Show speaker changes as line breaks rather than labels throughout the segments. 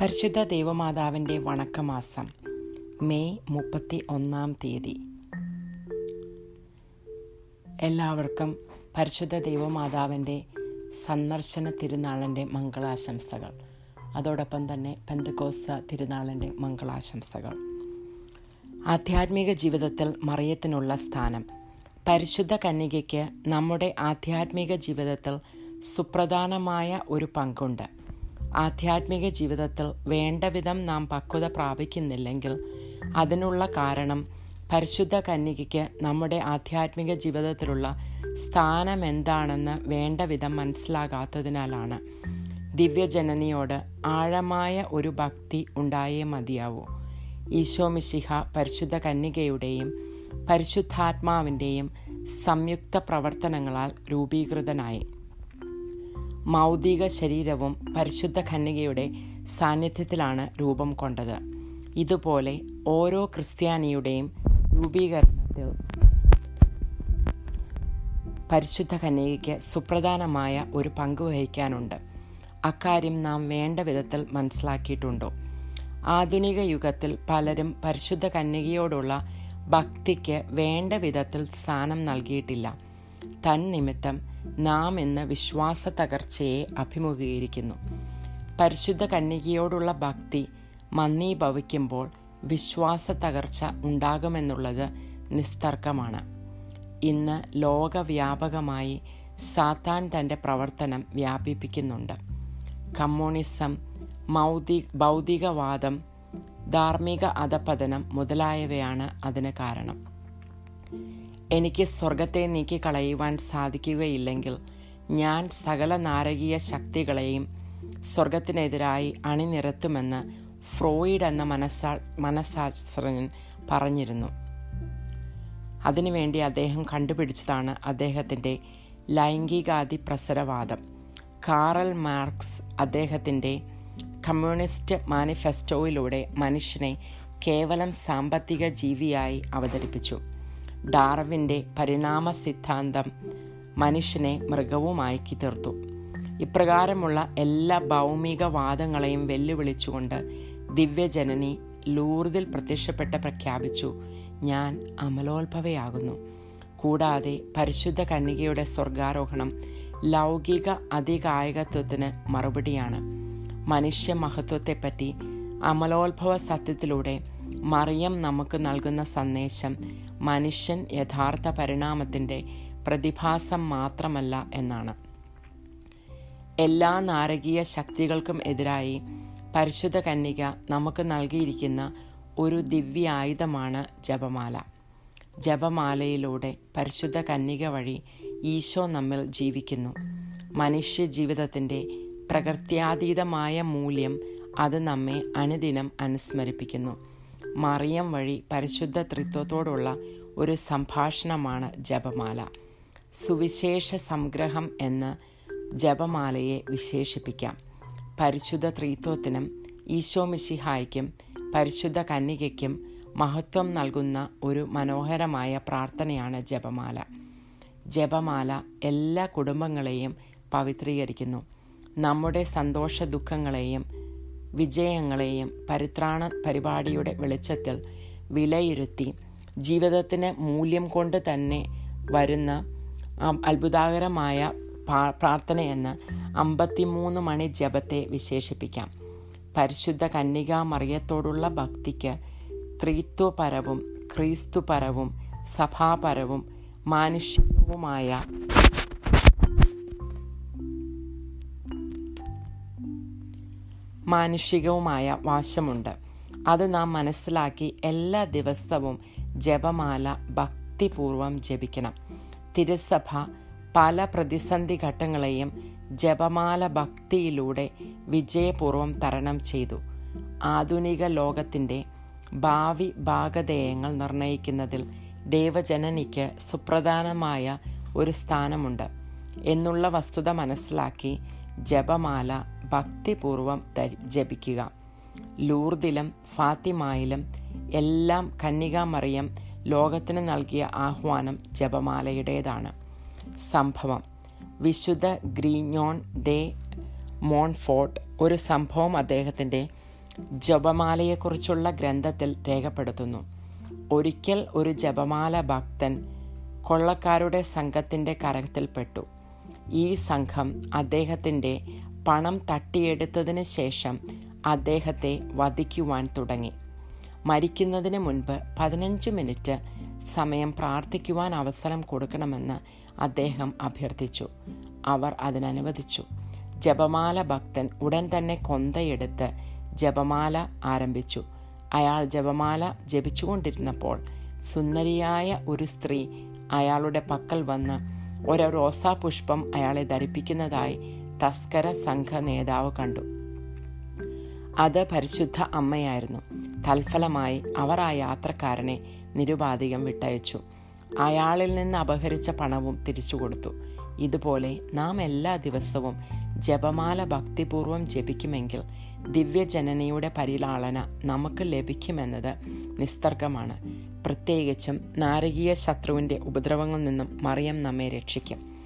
പരിശുദ്ധ ദേവമാതാവിന്റെ വണക്കമാസം മെയ് മുപ്പത്തി ഒന്നാം തീയതി. എല്ലാവർക്കും പരിശുദ്ധ ദേവമാതാവിന്റെ സന്ദർശന തിരുനാളിന്റെ മംഗളാശംസകൾ. അതോടൊപ്പം തന്നെ പെന്തകോസ്ത തിരുനാളിന്റെ മംഗളാശംസകൾ. ആധ്യാത്മിക ജീവിതത്തിൽ മറിയത്തിനുള്ള സ്ഥാനം. പരിശുദ്ധ കന്യകയ്ക്ക് നമ്മുടെ ആധ്യാത്മിക ജീവിതത്തിൽ സുപ്രധാനമായ ഒരു പങ്കുണ്ട്. ആധ്യാത്മിക ജീവിതത്തിൽ വേണ്ടവിധം നാം പക്വത പ്രാപിക്കുന്നില്ലെങ്കിൽ അതിനുള്ള കാരണം പരിശുദ്ധ കന്യകയ്ക്ക് നമ്മുടെ ആധ്യാത്മിക ജീവിതത്തിലുള്ള സ്ഥാനം എന്താണെന്ന് വേണ്ടവിധം മനസ്സിലാകാത്തതിനാലാണ് ദിവ്യജനനിയോട് ആഴമായ ഒരു ഭക്തി ഉണ്ടായേ മതിയാവൂ. ഈശോ മിശിഹ പരിശുദ്ധ കന്യകയുടെയും പരിശുദ്ധാത്മാവിന്റെയും സംയുക്ത പ്രവർത്തനങ്ങളാൽ രൂപീകൃതനായി. മൗതിക ശരീരവും പരിശുദ്ധ കന്യകയുടെ സാന്നിധ്യത്തിലാണ് രൂപം കൊണ്ടത്. ഇതുപോലെ ഓരോ ക്രിസ്ത്യാനിയുടെയും രൂപീകരണത്തിൽ പരിശുദ്ധ കന്യകയ്ക്ക് സുപ്രധാനമായ ഒരു പങ്ക് വഹിക്കാനുണ്ട്. അക്കാര്യം നാം വേണ്ട വിധത്തിൽ മനസ്സിലാക്കിയിട്ടുണ്ടോ? ആധുനിക യുഗത്തിൽ പലരും പരിശുദ്ധ കന്യകയോടുള്ള ഭക്തിക്ക് വേണ്ട വിധത്തിൽ സ്ഥാനം നൽകിയിട്ടില്ല. തന്നിമിത്തം നാം എന്ന വിശ്വാസ തകർച്ചയെ അഭിമുഖീകരിക്കുന്നു. പരിശുദ്ധ കന്യകയോടുള്ള ഭക്തി മന്ദീഭവിക്കുമ്പോൾ വിശ്വാസ തകർച്ച ഉണ്ടാകുമെന്നുള്ളത് നിസ്തർക്കമാണ്. ഇന്ന് ലോകവ്യാപകമായി സാത്താൻ തന്റെ പ്രവർത്തനം വ്യാപിപ്പിക്കുന്നുണ്ട്. കമ്മ്യൂണിസം മൗതി ഭൗതികവാദം ധാർമ്മിക അധപതനം മുതലായവയാണ് അതിന് കാരണം. എനിക്ക് സ്വർഗത്തെ നീക്കിക്കളയുവാൻ സാധിക്കുകയില്ലെങ്കിൽ ഞാൻ സകല നാരകീയ ശക്തികളെയും സ്വർഗത്തിനെതിരായി അണിനിരത്തുമെന്ന് ഫ്രോയിഡ് എന്ന മനസ്സാ മനഃശാസ്ത്രജ്ഞൻ പറഞ്ഞിരുന്നു. അതിനുവേണ്ടി അദ്ദേഹം കണ്ടുപിടിച്ചതാണ് അദ്ദേഹത്തിന്റെ ലൈംഗികാതി പ്രസരവാദം കാറൽ മാർക്സ് അദ്ദേഹത്തിന്റെ കമ്മ്യൂണിസ്റ്റ് മാനിഫെസ്റ്റോയിലൂടെ മനുഷ്യനെ കേവലം സാമ്പത്തിക ജീവിയായി അവതരിപ്പിച്ചു. ഡാർവിന്റെ പരിണാമ സിദ്ധാന്തം മനുഷ്യനെ മൃഗവുമാക്കി തീർത്തു ഇപ്രകാരമുള്ള എല്ലാ ഭൗമികവാദങ്ങളെയും വെല്ലുവിളിച്ചുകൊണ്ട് ദിവ്യജനനി ലൂർദിൽ പ്രത്യക്ഷപ്പെട്ട് പ്രഖ്യാപിച്ചു ഞാൻ അമലോത്ഭവയാകുന്നു. കൂടാതെ പരിശുദ്ധ കന്യകയുടെ സ്വർഗാരോഹണം ലൗകിക അതികായകത്വത്തിന് മറുപടിയാണ്. മനുഷ്യ മഹത്വത്തെപ്പറ്റി അമലോത്ഭവ സത്യത്തിലൂടെ മറിയം നമുക്ക് നൽകുന്ന സന്ദേശം മനുഷ്യൻ യഥാർത്ഥ പരിണാമത്തിന്റെ പ്രതിഭാസം മാത്രമല്ല എന്നാണ്. എല്ലാ നാരകീയ ശക്തികൾക്കും എതിരായി പരിശുദ്ധ കന്യക നമുക്ക് നൽകിയിരിക്കുന്ന ഒരു ദിവ്യ ആയുധമാണ് ജപമാല. ജപമാലയിലൂടെ പരിശുദ്ധ കന്യക വഴി ഈശോ നമ്മിൽ ജീവിക്കുന്നു. മനുഷ്യ ജീവിതത്തിന്റെ പ്രകൃത്യാതീതമായ മൂല്യം അത് നമ്മെ അനുദിനം അനുസ്മരിപ്പിക്കുന്നു. മറിയം വഴി പരിശുദ്ധ ത്രിത്വത്തോടുള്ള ഒരു സംഭാഷണമാണ് ജപമാല. സുവിശേഷ സംഗ്രഹം എന്ന് ജപമാലയെ വിശേഷിപ്പിക്കാം. പരിശുദ്ധ ത്രിത്വത്തിനും ഈശോമിശിഹായ്ക്കും പരിശുദ്ധ കന്യകയ്ക്കും മഹത്വം നൽകുന്ന ഒരു മനോഹരമായ പ്രാർത്ഥനയാണ് ജപമാല. ജപമാല എല്ലാ കുടുംബങ്ങളെയും പവിത്രീകരിക്കുന്നു. നമ്മുടെ സന്തോഷ ദുഃഖങ്ങളെയും വിജയങ്ങളെയും പരിത്രാണ പരിപാടിയുടെ വെളിച്ചത്തിൽ വിലയിരുത്തി ജീവിതത്തിന് മൂല്യം കൊണ്ട് തന്നെ വരുന്ന അത്ഭുതകരമായ പ്രാർത്ഥനയെന്ന് അമ്പത്തിമൂന്ന് മണി ജപത്തെ വിശേഷിപ്പിക്കാം. പരിശുദ്ധ കന്യകാ മറിയത്തോടുള്ള ഭക്തിക്ക് ത്രിത്വപരവും ക്രീസ്തുപരവും സഭാപരവും മാനുഷികവുമായ മാനുഷികവുമായ വാശമുണ്ട് അത് നാം മനസ്സിലാക്കി എല്ലാ ദിവസവും ജപമാല ഭക്തിപൂർവം ജപിക്കണം. തിരുസഭ പല പ്രതിസന്ധി ഘട്ടങ്ങളെയും ജപമാല ഭക്തിയിലൂടെ വിജയപൂർവം തരണം ചെയ്തു. ആധുനിക ലോകത്തിന്റെ ഭാവി ഭാഗധേയങ്ങൾ നിർണയിക്കുന്നതിൽ ദേവജനനിക്ക് സുപ്രധാനമായ ഒരു സ്ഥാനമുണ്ട്. എന്നുള്ള വസ്തുത മനസ്സിലാക്കി ജപമാല ഭക്തിപൂർവം ജപിക്കുക. ലൂർദിലും ഫാത്തിമായിലും എല്ലാം കന്യകാമറിയം ലോകത്തിന് നൽകിയ ആഹ്വാനം ജപമാലയുടേതാണ്. സംഭവം. വിശുദ്ധ ഗ്രീഞ്ഞോൺ ദേ മോൺഫോർട്ട് ഒരു സംഭവം അദ്ദേഹത്തിന്റെ ജപമാലയെക്കുറിച്ചുള്ള ഗ്രന്ഥത്തിൽ രേഖപ്പെടുത്തുന്നു. ഒരിക്കൽ ഒരു ജപമാല ഭക്തൻ കൊള്ളക്കാരുടെ സംഘത്തിന്റെ കരത്തിൽപ്പെട്ടു. ഈ സംഘം അദ്ദേഹത്തിന്റെ പണം തട്ടിയെടുത്തതിന് ശേഷം അദ്ദേഹത്തെ വധിക്കുവാൻ തുടങ്ങി. മരിക്കുന്നതിന് മുൻപ് പതിനഞ്ച് മിനിറ്റ് സമയം പ്രാർത്ഥിക്കുവാൻ അവസരം കൊടുക്കണമെന്ന് അദ്ദേഹം അഭ്യർത്ഥിച്ചു. അവർ അതിനനുവദിച്ചു. ജപമാല ഭക്തൻ ഉടൻ തന്നെ കൊന്തയെടുത്ത് ജപമാല ആരംഭിച്ചു. അയാൾ ജപമാല ജപിച്ചുകൊണ്ടിരുന്നപ്പോൾ സുന്ദരിയായ ഒരു സ്ത്രീ അയാളുടെ പക്കൽ വന്ന് ഒരു റോസാപുഷ്പം അയാളെ ധരിപ്പിക്കുന്നതായി തസ്കര സംഘ നേതാവ് കണ്ടു. അത് പരിശുദ്ധ അമ്മയായിരുന്നു. തൽഫലമായി അവർ ആ യാത്രക്കാരനെ നിരുപാധികം വിട്ടയച്ചു. അയാളിൽ നിന്ന് അപഹരിച്ച പണവും തിരിച്ചു കൊടുത്തു ഇതുപോലെ നാം എല്ലാ ദിവസവും ജപമാല ഭക്തിപൂർവം ജപിക്കുമെങ്കിൽ ദിവ്യജനനിയുടെ പരിലാളന നമുക്ക് ലഭിക്കുമെന്നത് നിസ്തർക്കമാണ് പ്രത്യേകിച്ചും നാരകീയ ശത്രുവിന്റെ ഉപദ്രവങ്ങളിൽ നിന്നും മറിയം നമ്മെ രക്ഷിക്കും.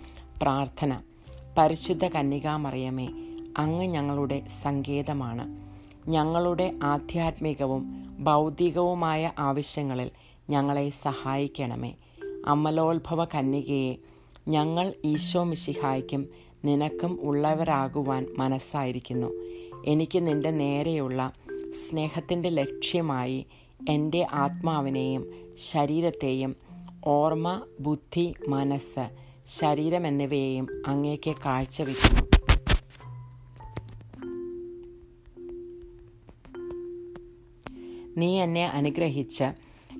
പ്രാർത്ഥന. പരിശുദ്ധ കന്യകാമറിയമേ അങ്ങ് ഞങ്ങളുടെ സങ്കേതമാണ്. ഞങ്ങളുടെ ആധ്യാത്മികവും ഭൗതികവുമായ ആവശ്യങ്ങളിൽ ഞങ്ങളെ സഹായിക്കണമേ. അമലോത്ഭവ കന്യകയെ ഞങ്ങൾ ഈശോ മിശിഹായ്ക്കും നിനക്കും ഉള്ളവരാകുവാൻ മനസ്സായിരിക്കുന്നു. എനിക്ക് നിന്റെ നേരെയുള്ള സ്നേഹത്തിന്റെ ലക്ഷ്യമായി എന്റെ ആത്മാവിനെയും ശരീരത്തെയും ഓർമ്മ ബുദ്ധി മനസ്സ് ശരീരം എന്നിവയെയും അങ്ങേക്ക് കാഴ്ചവെക്കുന്നു. നീ എന്നെ അനുഗ്രഹിച്ച്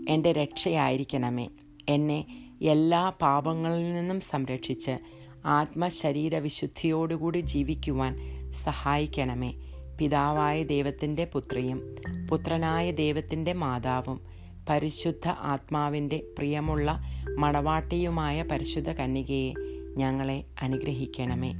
എന്റെ രക്ഷയായിരിക്കണമേ. എന്നെ എല്ലാ പാപങ്ങളിൽ നിന്നും സംരക്ഷിച്ച് ആത്മശരീര വിശുദ്ധിയോടുകൂടി ജീവിക്കുവാൻ സഹായിക്കണമേ. പിതാവായ ദൈവത്തിന്റെ പുത്രിയും പുത്രനായ ദൈവത്തിന്റെ മാതാവും പരിശുദ്ധ ആത്മാവിന്റെ പ്രിയമുള്ള മണവാട്ടിയുമായ പരിശുദ്ധ കന്യകയെ ഞങ്ങളെ അനുഗ്രഹിക്കണമേ.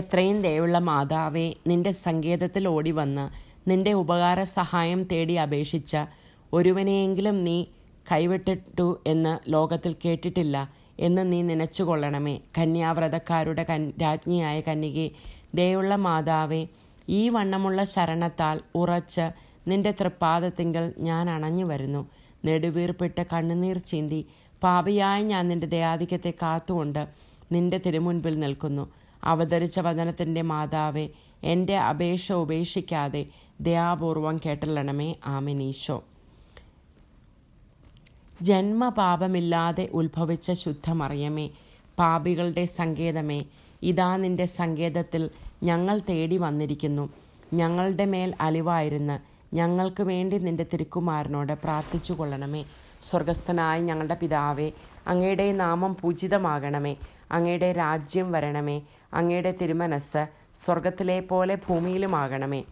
എത്രയും ദയുള്ള മാതാവേ നിന്റെ സങ്കേതത്തിൽ ഓടി വന്ന് നിന്റെ ഉപകാര സഹായം തേടി അപേക്ഷിച്ച ഒരുവനെയെങ്കിലും നീ കൈവിട്ടിട്ടു എന്ന് ലോകത്തിൽ കേട്ടിട്ടില്ല എന്ന് നീ നനച്ചുകൊള്ളണമേ. കന്യാവ്രതക്കാരുടെ രാജ്ഞിയായ കന്യകെ ദയുള്ള മാതാവേ ഈ വണ്ണമുള്ള ശരണത്താൽ ഉറച്ച് നിന്റെ തൃപ്പാദത്തിങ്കൽ ഞാൻ അണഞ്ഞു വരുന്നു. നെടുവീർപ്പിട്ട് കണ്ണുനീർ ചീന്തി പാപിയായി ഞാൻ നിന്റെ ദയാധിക്യത്തെ കാത്തുകൊണ്ട് നിന്റെ തിരുമുൻപിൽ നിൽക്കുന്നു. അവതരിച്ച വചനത്തിന്റെ മാതാവേ എന്റെ അപേക്ഷ ഉപേക്ഷിക്കാതെ ദയാപൂർവം കേട്ടല്ലണമേ. ആമിനീശോ ജന്മപാപമില്ലാതെ ഉത്ഭവിച്ച ശുദ്ധമറിയമേ പാപികളുടെ സങ്കേതമേ ഇതാ നിന്റെ സങ്കേതത്തിൽ ഞങ്ങൾ തേടി വന്നിരിക്കുന്നു. ഞങ്ങളുടെ മേൽ അലിവായിരുന്ന് ഞങ്ങൾക്ക് വേണ്ടി നിന്റെ തിരുക്കുമാരനോട് പ്രാർത്ഥിച്ചു കൊള്ളണമേ സ്വർഗസ്ഥനായ ഞങ്ങളുടെ പിതാവേ അങ്ങയുടെ നാമം പൂജിതമാകണമേ. അങ്ങയുടെ രാജ്യം വരണമേ. അങ്ങയുടെ തിരുമനസ് സ്വർഗത്തിലെ പോലെ ഭൂമിയിലുമാകണമേ.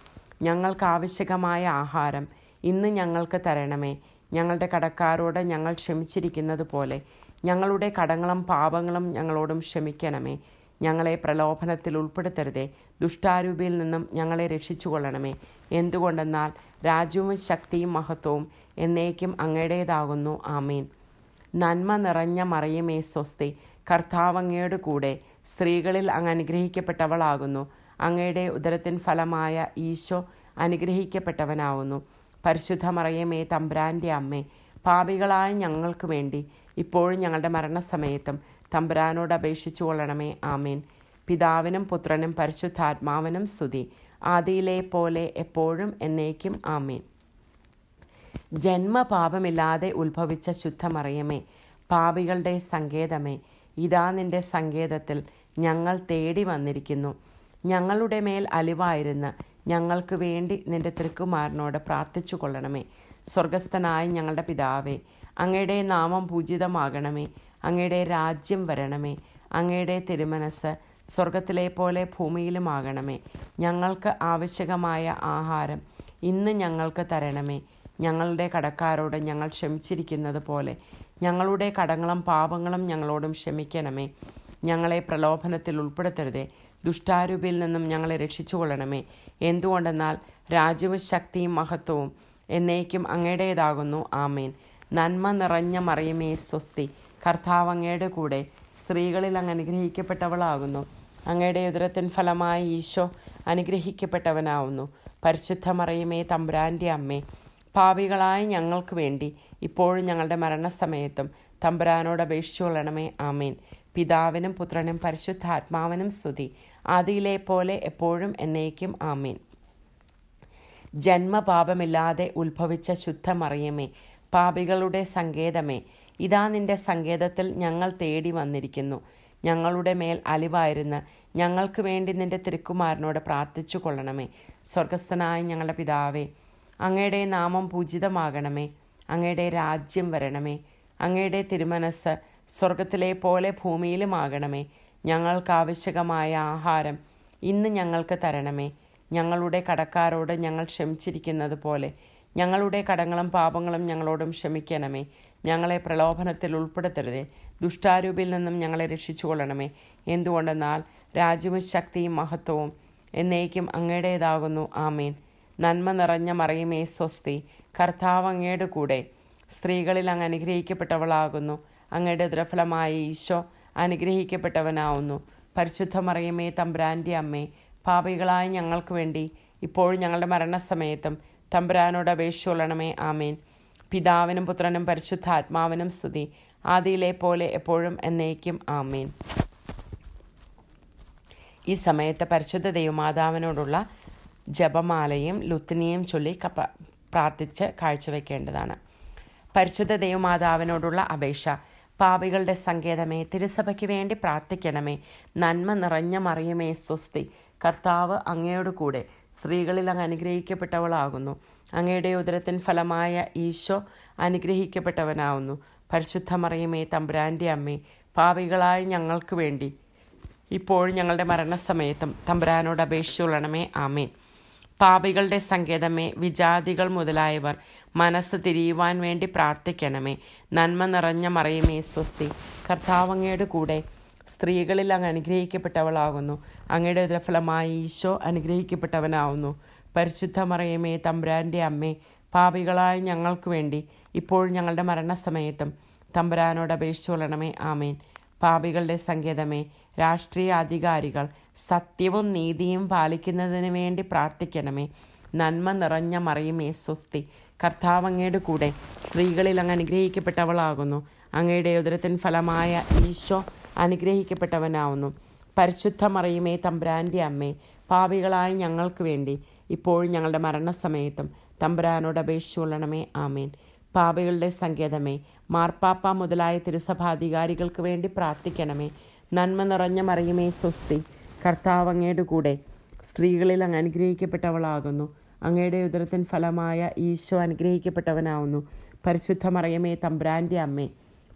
ഞങ്ങൾക്ക് ആവശ്യകമായ ആഹാരം ഇന്ന് ഞങ്ങൾക്ക് തരണമേ. ഞങ്ങളുടെ കടക്കാരോട് ഞങ്ങൾ ക്ഷമിച്ചിരിക്കുന്നത് പോലെ ഞങ്ങളുടെ കടങ്ങളും പാപങ്ങളും ഞങ്ങളോടും ക്ഷമിക്കണമേ. ഞങ്ങളെ പ്രലോഭനത്തിൽ ഉൾപ്പെടുത്തരുതേ. ദുഷ്ടാരൂപിയിൽ നിന്നും ഞങ്ങളെ രക്ഷിച്ചുകൊള്ളണമേ. എന്തുകൊണ്ടെന്നാൽ രാജ്യവും ശക്തിയും മഹത്വവും എന്നേക്കും അങ്ങയുടേതാകുന്നു. ആമീൻ. നന്മ നിറഞ്ഞ മറിയമേ സ്വസ്തി. കർത്താവ് അങ്ങയുടെ കൂടെ സ്ത്രീകളിൽ അങ്ങ് അനുഗ്രഹിക്കപ്പെട്ടവളാകുന്നു. അങ്ങയുടെ ഉദരത്തിൻ ഫലമായ ഈശോ അനുഗ്രഹിക്കപ്പെട്ടവനാവുന്നു. പരിശുദ്ധ മറിയമേ തമ്പ്രാന്റെ അമ്മേ പാപികളായ ഞങ്ങൾക്ക് വേണ്ടി ഇപ്പോഴും ഞങ്ങളുടെ മരണസമയത്തും തമ്പുരാനോട് അപേക്ഷിച്ചു കൊള്ളണമേ. ആമേൻ. പിതാവിനും പുത്രനും പരിശുദ്ധാത്മാവിനും സ്തുതി. ആദിയിലെ പോലെ എപ്പോഴും എന്നേക്കും ആമേൻ. ജന്മപാപമില്ലാതെ ഉത്ഭവിച്ച ശുദ്ധമറിയമേ പാപികളുടെ സങ്കേതമേ ഇതാ നിന്റെ സങ്കേതത്തിൽ ഞങ്ങൾ തേടി വന്നിരിക്കുന്നു. ഞങ്ങളുടെ മേൽ അലിവായിരുന്ന ഞങ്ങൾക്ക് വേണ്ടി നിന്റെ തിരുക്കുമാരനോട് പ്രാർത്ഥിച്ചു കൊള്ളണമേ സ്വർഗസ്ഥനായ ഞങ്ങളുടെ പിതാവേ അങ്ങയുടെ നാമം പൂജിതമാകണമേ. അങ്ങയുടെ രാജ്യം വരണമേ. അങ്ങയുടെ തിരുമനസ് സ്വർഗത്തിലെ പോലെ ഭൂമിയിലുമാകണമേ. ഞങ്ങൾക്ക് ആവശ്യകമായ ആഹാരം ഇന്ന് ഞങ്ങൾക്ക് തരണമേ. ഞങ്ങളുടെ കടക്കാരോട് ഞങ്ങൾ ക്ഷമിച്ചിരിക്കുന്നത് പോലെ ഞങ്ങളുടെ കടങ്ങളും പാപങ്ങളും ഞങ്ങളോടും ക്ഷമിക്കണമേ. ഞങ്ങളെ പ്രലോഭനത്തിൽ ഉൾപ്പെടുത്തരുതേ. ദുഷ്ടാരൂപിയിൽ നിന്നും ഞങ്ങളെ രക്ഷിച്ചുകൊള്ളണമേ. എന്തുകൊണ്ടെന്നാൽ രാജ്യവും ശക്തിയും മഹത്വവും എന്നേക്കും അങ്ങയുടേതാകുന്നു. ആമേൻ. നന്മ നിറഞ്ഞ മറിയമേ സ്വസ്തി. കർത്താവ് അങ്ങയുടെ കൂടെ സ്ത്രീകളിൽ അങ്ങ് അനുഗ്രഹിക്കപ്പെട്ടവളാകുന്നു. അങ്ങയുടെ ഉദരത്തിൻ ഫലമായി ഈശോ അനുഗ്രഹിക്കപ്പെട്ടവനാവുന്നു. പരിശുദ്ധ മറിയമേ തമ്പുരാന്റെ അമ്മേ പാപികളായ ഞങ്ങൾക്ക് വേണ്ടി ഇപ്പോഴും ഞങ്ങളുടെ മരണസമയത്തും തമ്പുരാനോട് അപേക്ഷിച്ചുകൊള്ളണമേ ആമീൻ. പിതാവിനും പുത്രനും പരിശുദ്ധാത്മാവിനും സ്തുതി. ആദിയിലെ പോലെ എപ്പോഴും എന്നേക്കും ആമേൻ. ജന്മപാപമില്ലാതെ ഉത്ഭവിച്ച ശുദ്ധമറിയമേ പാപികളുടെ സങ്കേതമേ ഇതാ നിന്റെ സങ്കേതത്തിൽ ഞങ്ങൾ തേടി വന്നിരിക്കുന്നു. ഞങ്ങളുടെ മേൽ അലിവായിരുന്ന് ഞങ്ങൾക്ക് വേണ്ടി നിന്റെ തിരുക്കുമാരനോട് പ്രാർത്ഥിച്ചു കൊള്ളണമേ സ്വർഗസ്ഥനായ ഞങ്ങളുടെ പിതാവേ അങ്ങയുടെ നാമം പൂജിതമാകണമേ. അങ്ങയുടെ രാജ്യം വരണമേ. അങ്ങയുടെ തിരുമനസ് സ്വർഗത്തിലെ പോലെ ഭൂമിയിലുമാകണമേ. ഞങ്ങൾക്ക് ആവശ്യകമായ ആഹാരം ഇന്ന് ഞങ്ങൾക്ക് തരണമേ. ഞങ്ങളുടെ കടക്കാരോട് ഞങ്ങൾ ക്ഷമിച്ചിരിക്കുന്നത് പോലെ ഞങ്ങളുടെ കടങ്ങളും പാപങ്ങളും ഞങ്ങളോടും ക്ഷമിക്കണമേ. ഞങ്ങളെ പ്രലോഭനത്തിൽ ഉൾപ്പെടുത്തരുതേ. ദുഷ്ടാരൂപിൽ നിന്നും ഞങ്ങളെ രക്ഷിച്ചുകൊള്ളണമേ. എന്തുകൊണ്ടെന്നാൽ രാജ്യവും ശക്തിയും മഹത്വവും എന്നേക്കും അങ്ങയുടേതാകുന്നു. ആമേൻ. നന്മ നിറഞ്ഞ മറയുമേ സ്വസ്തി. കർത്താവ് അങ്ങയുടെ കൂടെ സ്ത്രീകളിൽ അങ്ങ് അനുഗ്രഹിക്കപ്പെട്ടവളാകുന്നു. അങ്ങയുടെ ദ്രഫലമായ ഈശോ അനുഗ്രഹിക്കപ്പെട്ടവനാവുന്നു. പരിശുദ്ധ മറിയമേ തമ്പ്രാന്റെ അമ്മേ പാപികളായ ഞങ്ങൾക്ക് വേണ്ടി ഇപ്പോഴും ഞങ്ങളുടെ മരണസമയത്തും തമ്പുരാനോട് കൊള്ളണമേ. ആമേൻ. പിതാവിനും പുത്രനും പരിശുദ്ധാത്മാവിനും സ്തുതി. ആദിയിലെ പോലെ എപ്പോഴും എന്നേക്കും. ആമേൻ. ഈ സമയത്ത് പരിശുദ്ധ ദൈവമാതാവിനോടുള്ള ജപമാലയും ലുത്തിനിയും ചൊല്ലി കപ്പ പ്രാർത്ഥിച്ച് കാഴ്ചവെക്കേണ്ടതാണ്. പരിശുദ്ധ ദൈവമാതാവിനോടുള്ള അപേക്ഷ പാപികളുടെ സങ്കേതമേ തിരുസഭയ്ക്ക് വേണ്ടി പ്രാർത്ഥിക്കണമേ. നന്മ നിറഞ്ഞ മറിയമേ സ്വസ്തി. കർത്താവ് അങ്ങയോട് കൂടെ സ്ത്രീകളിൽ അങ്ങ് അനുഗ്രഹിക്കപ്പെട്ടവളാകുന്നു. അങ്ങയുടെ ഉദരത്തിൻ ഫലമായ ഈശോ അനുഗ്രഹിക്കപ്പെട്ടവനാവുന്നു. പരിശുദ്ധ മറിയമേ തമ്പുരാന്റെ അമ്മേ പാപികളായ ഞങ്ങൾക്ക് വേണ്ടി ഇപ്പോഴും ഞങ്ങളുടെ മരണസമയത്തും തമ്പുരാനോട് അപേക്ഷിച്ചുകൊള്ളണമേ ആമേൻ. പാപികളുടെ സങ്കേതമേ വിജാതികൾ മുതലായവർ മനസ്സ് തിരിയുവാൻ വേണ്ടി പ്രാർത്ഥിക്കണമേ. നന്മ നിറഞ്ഞ മറിയമേ സ്വസ്തി. കർത്താവങ്ങയുടെ കൂടെ സ്ത്രീകളിൽ അങ്ങ് അനുഗ്രഹിക്കപ്പെട്ടവളാകുന്നു. അങ്ങയുടെ ഉദരഫലമായി ഈശോ അനുഗ്രഹിക്കപ്പെട്ടവനാവുന്നു. പരിശുദ്ധ മറിയമേ തമ്പുരാന്റെ അമ്മേ പാപികളായ ഞങ്ങൾക്ക് വേണ്ടി ഇപ്പോൾ ഞങ്ങളുടെ മരണസമയത്തും തമ്പുരാനോട് അപേക്ഷിച്ചു കൊള്ളണമേ. ആമേൻ. പാപികളുടെ സങ്കേതമേ രാഷ്ട്രീയ അധികാരികൾ സത്യവും നീതിയും പാലിക്കുന്നതിന് വേണ്ടി പ്രാർത്ഥിക്കണമേ. നന്മ നിറഞ്ഞ മറിയുമേ സ്വസ്തി കർത്താവ് അങ്ങയുടെ കൂടെ സ്ത്രീകളിൽ അങ്ങ് അനുഗ്രഹിക്കപ്പെട്ടവളാകുന്നു. അങ്ങയുടെ ഉദരത്തിൻ ഫലമായ ഈശോ അനുഗ്രഹിക്കപ്പെട്ടവനാവുന്നു. പരിശുദ്ധ മറിയുമേ തമ്പുരാന്റെ അമ്മേ പാപികളായ ഞങ്ങൾക്ക് വേണ്ടി ഇപ്പോഴും ഞങ്ങളുടെ മരണസമയത്തും തമ്പുരാനോട് അപേക്ഷിച്ചുകൊള്ളണമേ ആമേൻ. പാപികളുടെ സങ്കേതമേ മാർപ്പാപ്പ മുതലായ തിരുസഭാധികാരികൾക്ക് വേണ്ടി പ്രാർത്ഥിക്കണമേ. നന്മ നിറഞ്ഞ മറിയമേ സ്വസ്തി. കർത്താവ് അങ്ങയുടെ കൂടെ സ്ത്രീകളിൽ അങ്ങ് അനുഗ്രഹിക്കപ്പെട്ടവളാകുന്നു. അങ്ങയുടെ ഉദരത്തിൻ ഫലമായ ഈശോ അനുഗ്രഹിക്കപ്പെട്ടവനാവുന്നു. പരിശുദ്ധ മറിയമേ തമ്പ്രാന്റെ അമ്മേ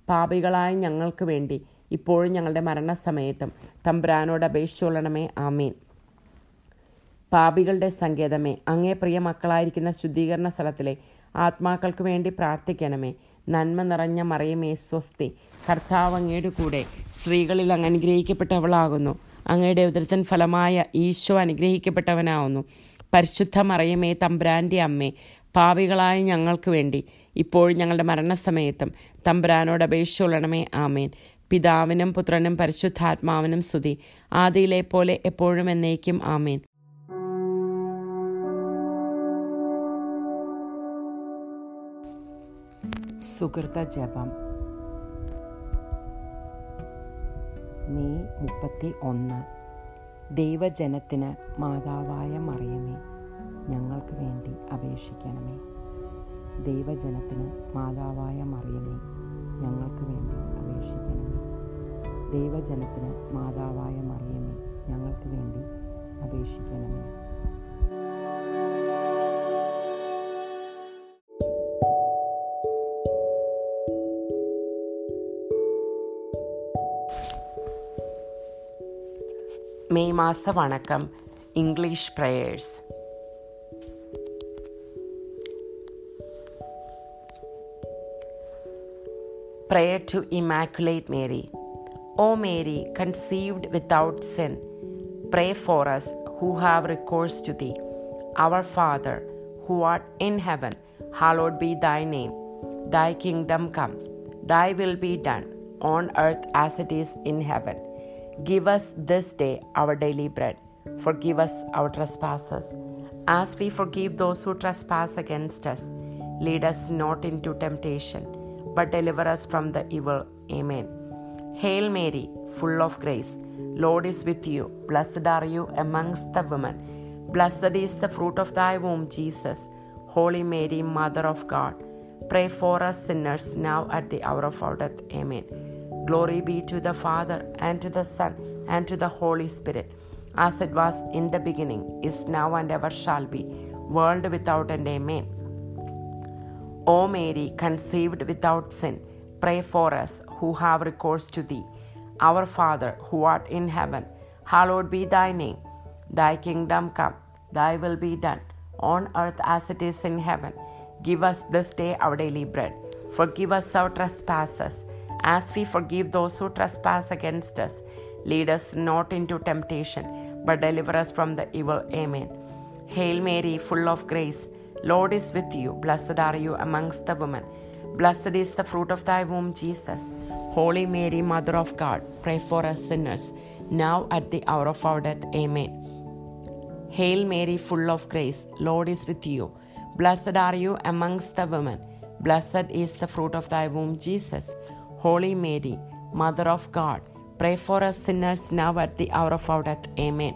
പാപികളായ ഞങ്ങൾക്ക് വേണ്ടി ഇപ്പോഴും ഞങ്ങളുടെ മരണസമയത്തും തമ്പ്രാനോട് അപേക്ഷിച്ചുകൊള്ളണമേ ആമേൻ. പാപികളുടെ സങ്കേതമേ അങ്ങേ പ്രിയ മക്കളായിരിക്കുന്ന ശുദ്ധീകരണ സ്ഥലത്തിലെ ആത്മാക്കൾക്ക് വേണ്ടി പ്രാർത്ഥിക്കണമേ. നന്മ നിറഞ്ഞ മറിയമേ സ്വസ്തി. കർത്താവ് അങ്ങയുടെ കൂടെ സ്ത്രീകളിൽ അങ്ങ് അനുഗ്രഹിക്കപ്പെട്ടവളാകുന്നു. അങ്ങയുടെ ഉദരത്തിൻ ഫലമായ ഈശോ അനുഗ്രഹിക്കപ്പെട്ടവനാവുന്നു. പരിശുദ്ധ മറിയമേ തമ്പ്രാന്റെ അമ്മേ പാപികളായ ഞങ്ങൾക്ക് വേണ്ടി ഇപ്പോഴും ഞങ്ങളുടെ മരണസമയത്തും തമ്പ്രാനോട് അപേക്ഷ ഉള്ളണമേ ആമേൻ. പിതാവിനും പുത്രനും പരിശുദ്ധാത്മാവിനും സ്തുതി. ആദിയിലെ പോലെ എപ്പോഴും എന്നേക്കും ആമേൻ. സുഹൃത ജപം. മെയ് മുപ്പത്തി ഒന്ന്. ദൈവജനത്തിന് മാതാവായ മറിയമേ ഞങ്ങൾക്ക് വേണ്ടി അപേക്ഷിക്കണമേ. ദൈവജനത്തിന് മാതാവായ മറിയമേ ഞങ്ങൾക്ക് വേണ്ടി അപേക്ഷിക്കണമേ. ദൈവജനത്തിന് മാതാവായ മറിയമേ மே மாச வணக்கம் Prayer to Immaculate Mary. O Mary, conceived without sin, pray for us who have recourse to Thee. Our Father, who art in heaven, hallowed be Thy name. Thy kingdom come, Thy will be done, on earth as it is in heaven. Give us this day our daily bread. Forgive us our trespasses, as we forgive those who trespass against us. Lead us not into temptation, but deliver us from the evil. Amen. Hail Mary, full of grace, Lord is with you. Blessed are you amongst the women. Blessed is the fruit of thy womb, Jesus. Holy Mary, Mother of God, pray for us sinners now at the hour of our death. Amen. Glory be to the Father, and to the Son, and to the Holy Spirit, as it was in the beginning, is now, and ever shall be, world without end. Amen. O Mary, conceived without sin, pray for us who have recourse to thee. Our Father, who art in heaven, hallowed be thy name. Thy kingdom come, thy will be done, on earth as it is in heaven. Give us this day our daily bread. Forgive us our trespasses, as we forgive those who trespass against us. Lead us not into temptation, but deliver us from the evil. Amen. Hail Mary, full of grace, Lord is with you. Blessed are you amongst the women. Blessed is the fruit of thy womb, Jesus. Holy Mary, Mother of God, pray for us sinners, now at the hour of our death. Amen. Hail Mary, full of grace, Lord is with you. Blessed are you amongst the women. Blessed is the fruit of thy womb, Jesus. Holy Mary, Mother of God, pray for us sinners now at the hour of our death. Amen.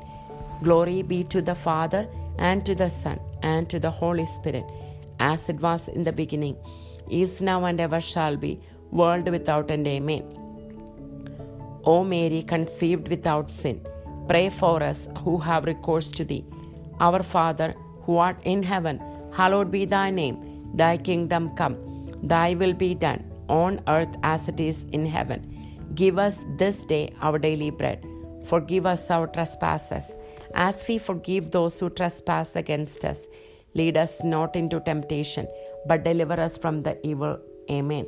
Glory be to the Father, and to the Son, and to the Holy Spirit, as it was in the beginning, is now, and ever shall be, world without end. Amen. O Mary, conceived without sin, pray for us who have recourse to thee. Our Father, who art in heaven, hallowed be thy name. Thy kingdom come, thy will be done, on earth as it is in heaven. Give us this day our daily bread. Forgive us our trespasses, as we forgive those who trespass against us. Lead us not into temptation, but deliver us from the evil. Amen.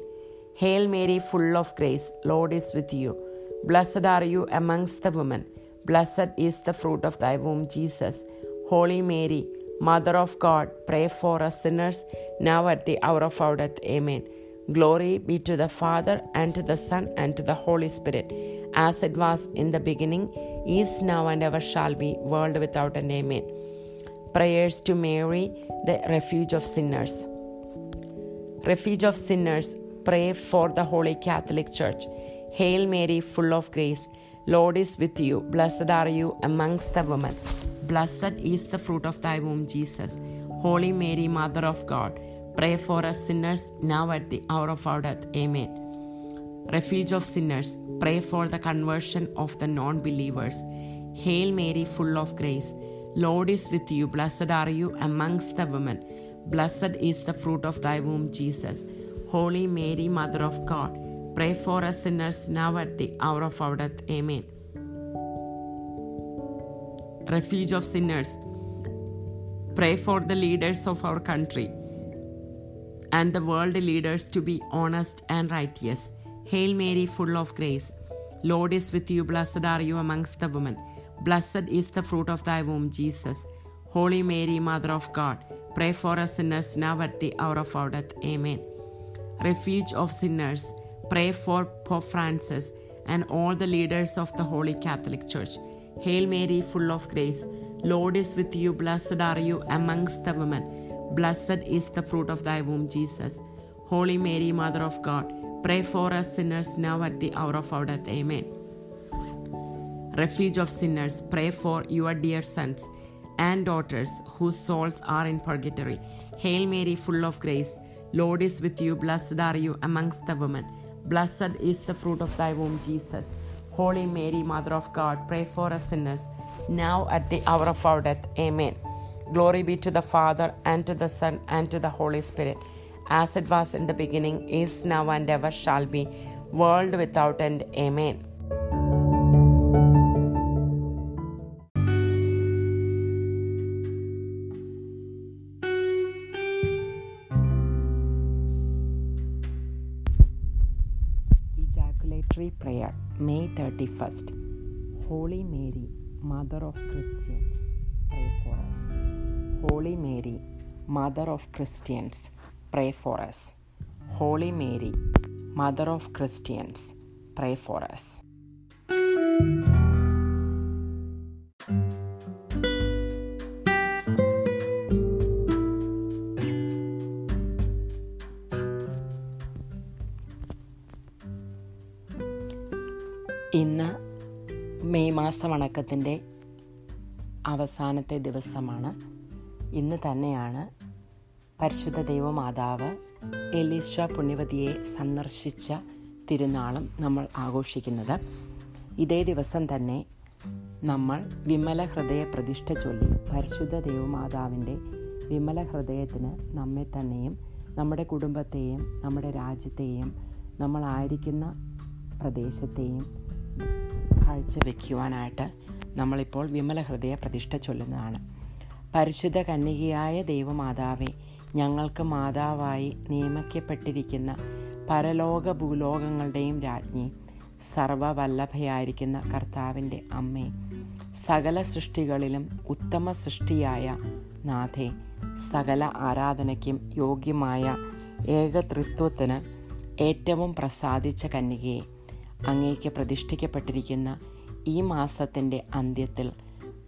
Hail Mary, full of grace, Lord is with you. Blessed are you amongst the women. Blessed is the fruit of thy womb, Jesus. Holy Mary, Mother of God, pray for us sinners, now at the hour of our death. Amen. Glory be to the Father, and to the Son, and to the Holy Spirit, as it was in the beginning, is now, and ever shall be, world without end. Amen. Prayers to Mary, the refuge of sinners. Refuge of sinners, pray for the Holy Catholic Church. Hail Mary, full of grace, Lord is with you. Blessed are you amongst the women. Blessed is the fruit of thy womb, Jesus. Holy Mary, Mother of God, pray for us sinners now at the hour of our death. Amen. Refuge of sinners, pray for the conversion of the non believers. Hail Mary, full of grace, Lord is with you. Blessed are you amongst the women. Blessed is the fruit of thy womb, Jesus. Holy Mary, Mother of God, pray for us sinners now at the hour of our death. Amen. Refuge of sinners, pray for the leaders of our country and the world leaders to be honest and righteous. Hail Mary, full of grace, Lord is with you. Blessed are you amongst the women. Blessed is the fruit of thy womb, Jesus. Holy Mary, Mother of God, pray for us sinners now at the hour of our death. Amen. Refuge of sinners, pray for Pope Francis and all the leaders of the Holy Catholic Church. Hail Mary, full of grace, Lord is with you. Blessed are you amongst the women. Blessed is the fruit of thy womb, Jesus. Holy Mary, Mother of God, pray for us sinners now at the hour of our death. Amen. Refuge of sinners, pray for your dear sons and daughters whose souls are in purgatory. Hail Mary, full of grace, Lord is with you. Blessed are you amongst the women. Blessed is the fruit of thy womb, Jesus. Holy Mary, Mother of God, pray for us sinners, now at the hour of our death. Amen. Glory be to the Father, and to the Son, and to the Holy Spirit, as it was in the beginning, is now, and ever shall be, world without end. Amen. Ejaculatory Prayer, May 31st. Holy Mary, Mother of Christians, holy Mary mother of Christians pray for us holy Mary mother of Christians pray for us ഇന്ന് May മാസ വണക്കത്തിന്റെ അവസാനത്തെ ദിവസമാണ് ഇന്ന് തന്നെയാണ് പരിശുദ്ധ ദൈവമാതാവ് Elisha പുണ്യവതിയെ സന്ദർശിച്ച തിരുനാളും നമ്മൾ ആഘോഷിക്കുന്നത്. ഇതേ ദിവസം തന്നെ നമ്മൾ വിമല ഹൃദയ പ്രതിഷ്ഠ ചൊല്ലി പരിശുദ്ധ ദൈവമാതാവിന്റെ വിമല ഹൃദയത്തിന് നമ്മെ തന്നെയും നമ്മുടെ കുടുംബത്തെയും നമ്മുടെ രാജ്യത്തെയും നമ്മളായിരിക്കുന്ന പ്രദേശത്തെയും കാഴ്ചവെക്കുവാനായിട്ട് നമ്മളിപ്പോൾ വിമല ഹൃദയ പ്രതിഷ്ഠ ചൊല്ലുന്നതാണ്. പരിശുദ്ധ കന്യകയായ ദൈവമാതാവെ ഞങ്ങൾക്ക് മാതാവായി നിയമിക്കപ്പെട്ടിരിക്കുന്ന പരലോക ഭൂലോകങ്ങളുടെയും രാജ്ഞി സർവവല്ലഭയായിരിക്കുന്ന കർത്താവിന്റെ അമ്മേ സകല സൃഷ്ടികളിലും ഉത്തമ സൃഷ്ടിയായ നാഥേ സകല ആരാധനയ്ക്കും യോഗ്യമായ ഏകതൃത്വത്തിന് ഏറ്റവും പ്രസാദിച്ച കന്യകയെ അങ്ങേക്ക് പ്രതിഷ്ഠിക്കപ്പെട്ടിരിക്കുന്ന ഈ മാസത്തിന്റെ അന്ത്യത്തിൽ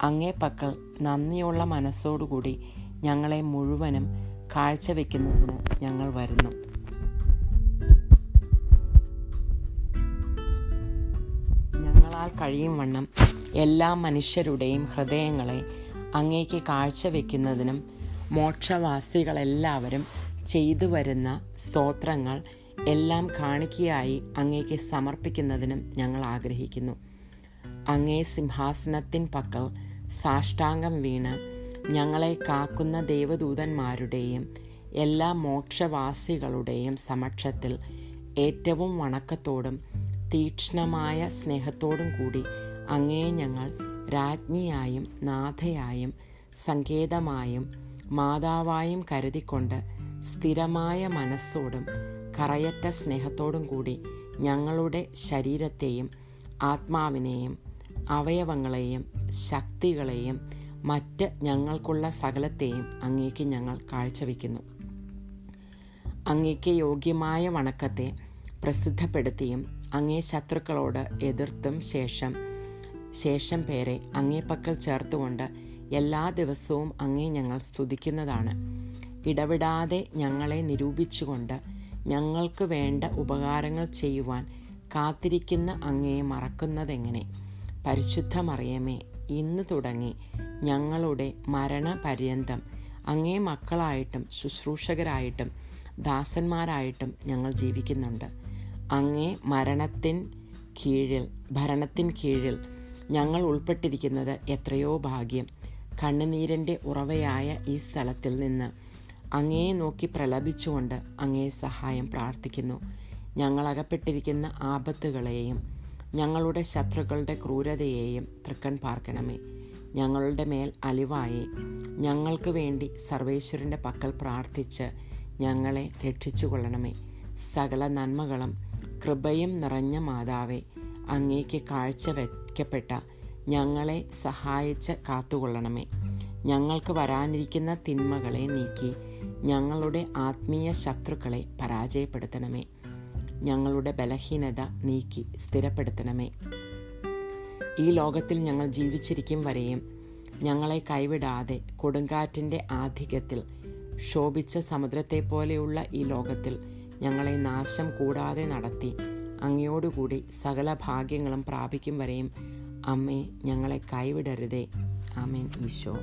അങ്ങേ പക്കൽ നന്ദിയുള്ള മനസ്സോടുകൂടി ഞങ്ങളെ മുഴുവനും കാഴ്ചവെക്കുന്നതിന് ഞങ്ങൾ വരുന്നു. ഞങ്ങളാൽ കഴിയും വണ്ണം എല്ലാ മനുഷ്യരുടെയും ഹൃദയങ്ങളെ അങ്ങേക്ക് കാഴ്ചവെക്കുന്നതിനും മോക്ഷവാസികളെല്ലാവരും ചെയ്തു വരുന്ന സ്തോത്രങ്ങൾ എല്ലാം കാണിക്കയായി അങ്ങേക്ക് സമർപ്പിക്കുന്നതിനും ഞങ്ങൾ ആഗ്രഹിക്കുന്നു. അങ്ങേ സിംഹാസനത്തിൻ പക്കൽ സാഷ്ടാംഗം വീണ് ഞങ്ങളെ കാക്കുന്ന ദേവദൂതന്മാരുടെയും എല്ലാ മോക്ഷവാസികളുടെയും സമക്ഷത്തിൽ ഏറ്റവും വണക്കത്തോടും തീക്ഷ്ണമായ സ്നേഹത്തോടും കൂടി അങ്ങേ ഞങ്ങൾ രാജ്ഞിയായും നാഥയായും സങ്കേതമായും മാതാവായും കരുതിക്കൊണ്ട് സ്ഥിരമായ മനസ്സോടും കറയറ്റ സ്നേഹത്തോടും കൂടി ഞങ്ങളുടെ ശരീരത്തെയും ആത്മാവിനെയും അവയവങ്ങളെയും ശക്തികളെയും മറ്റ് ഞങ്ങൾക്കുള്ള സകലത്തെയും അങ്ങേക്ക് ഞങ്ങൾ കാഴ്ചവെക്കുന്നു. അങ്ങേക്ക് യോഗ്യമായ വണക്കത്തെ പ്രസിദ്ധപ്പെടുത്തിയും അങ്ങേ ശത്രുക്കളോട് എതിർത്തും ശേഷം ശേഷം പേരെ അങ്ങേ പക്കൽ ചേർത്തുകൊണ്ട് എല്ലാ ദിവസവും അങ്ങേ ഞങ്ങൾ സ്തുതിക്കുന്നതാണ്. ഇടവിടാതെ ഞങ്ങളെ നിരൂപിച്ചുകൊണ്ട് ഞങ്ങൾക്ക് വേണ്ട ഉപകാരങ്ങൾ ചെയ്യുവാൻ കാത്തിരിക്കുന്ന അങ്ങയെ മറക്കുന്നതെങ്ങനെ? പരിശുദ്ധ മറിയമേ ഇന്ന് തുടങ്ങി. ഞങ്ങളുടെ മരണപര്യന്തം. അങ്ങേ മക്കളായിട്ടും ശുശ്രൂഷകരായിട്ടും ദാസന്മാരായിട്ടും ഞങ്ങൾ ജീവിക്കുന്നുണ്ട്. അങ്ങേ മരണത്തിൻ കീഴിൽ ഭരണത്തിൻ കീഴിൽ ഞങ്ങൾ ഉൾപ്പെട്ടിരിക്കുന്നത് എത്രയോ ഭാഗ്യം. കണ്ണുനീരിന്റെ ഉറവയായ ഈ സ്ഥലത്തിൽ നിന്ന് അങ്ങയെ നോക്കി പ്രലപിച്ചുകൊണ്ട് അങ്ങേ സഹായം പ്രാർത്ഥിക്കുന്നു. ഞങ്ങൾ അകപ്പെട്ടിരിക്കുന്ന ആപത്തുകളെയും ഞങ്ങളുടെ ശത്രുക്കളുടെ ക്രൂരതയെയും തൃക്കൺ പാർക്കണമേ. ഞങ്ങളുടെ മേൽ അലിവായി. ഞങ്ങൾക്ക് വേണ്ടി സർവേശ്വരന്റെ പക്കൽ പ്രാർത്ഥിച്ച് ഞങ്ങളെ രക്ഷിച്ചു കൊള്ളണമേ സകല നന്മകളും കൃപയും നിറഞ്ഞ മാതാവെ അങ്ങേക്ക് കാഴ്ച വയ്ക്കപ്പെട്ട ഞങ്ങളെ സഹായിച്ച് കാത്തുകൊള്ളണമേ. ഞങ്ങൾക്ക് വരാനിരിക്കുന്ന തിന്മകളെ നീക്കി ഞങ്ങളുടെ ആത്മീയ ശത്രുക്കളെ പരാജയപ്പെടുത്തണമേ. ഞങ്ങളുടെ ബലഹീനത നീക്കി സ്ഥിരപ്പെടുത്തണമേ. ഈ ലോകത്തിൽ ഞങ്ങൾ ജീവിച്ചിരിക്കും വരെയും ഞങ്ങളെ കൈവിടാതെ കൊടുങ്കാറ്റിന്റെ ആധിക്യത്തിൽ ശോഭിച്ച സമുദ്രത്തെ പോലെയുള്ള ഈ ലോകത്തിൽ ഞങ്ങളെ നാശം കൂടാതെ നടത്തി അങ്ങയോടുകൂടി സകല ഭാഗ്യങ്ങളും പ്രാപിക്കും വരെയും അമ്മേ ഞങ്ങളെ കൈവിടരുതേ. ആമേൻ ഈശോ.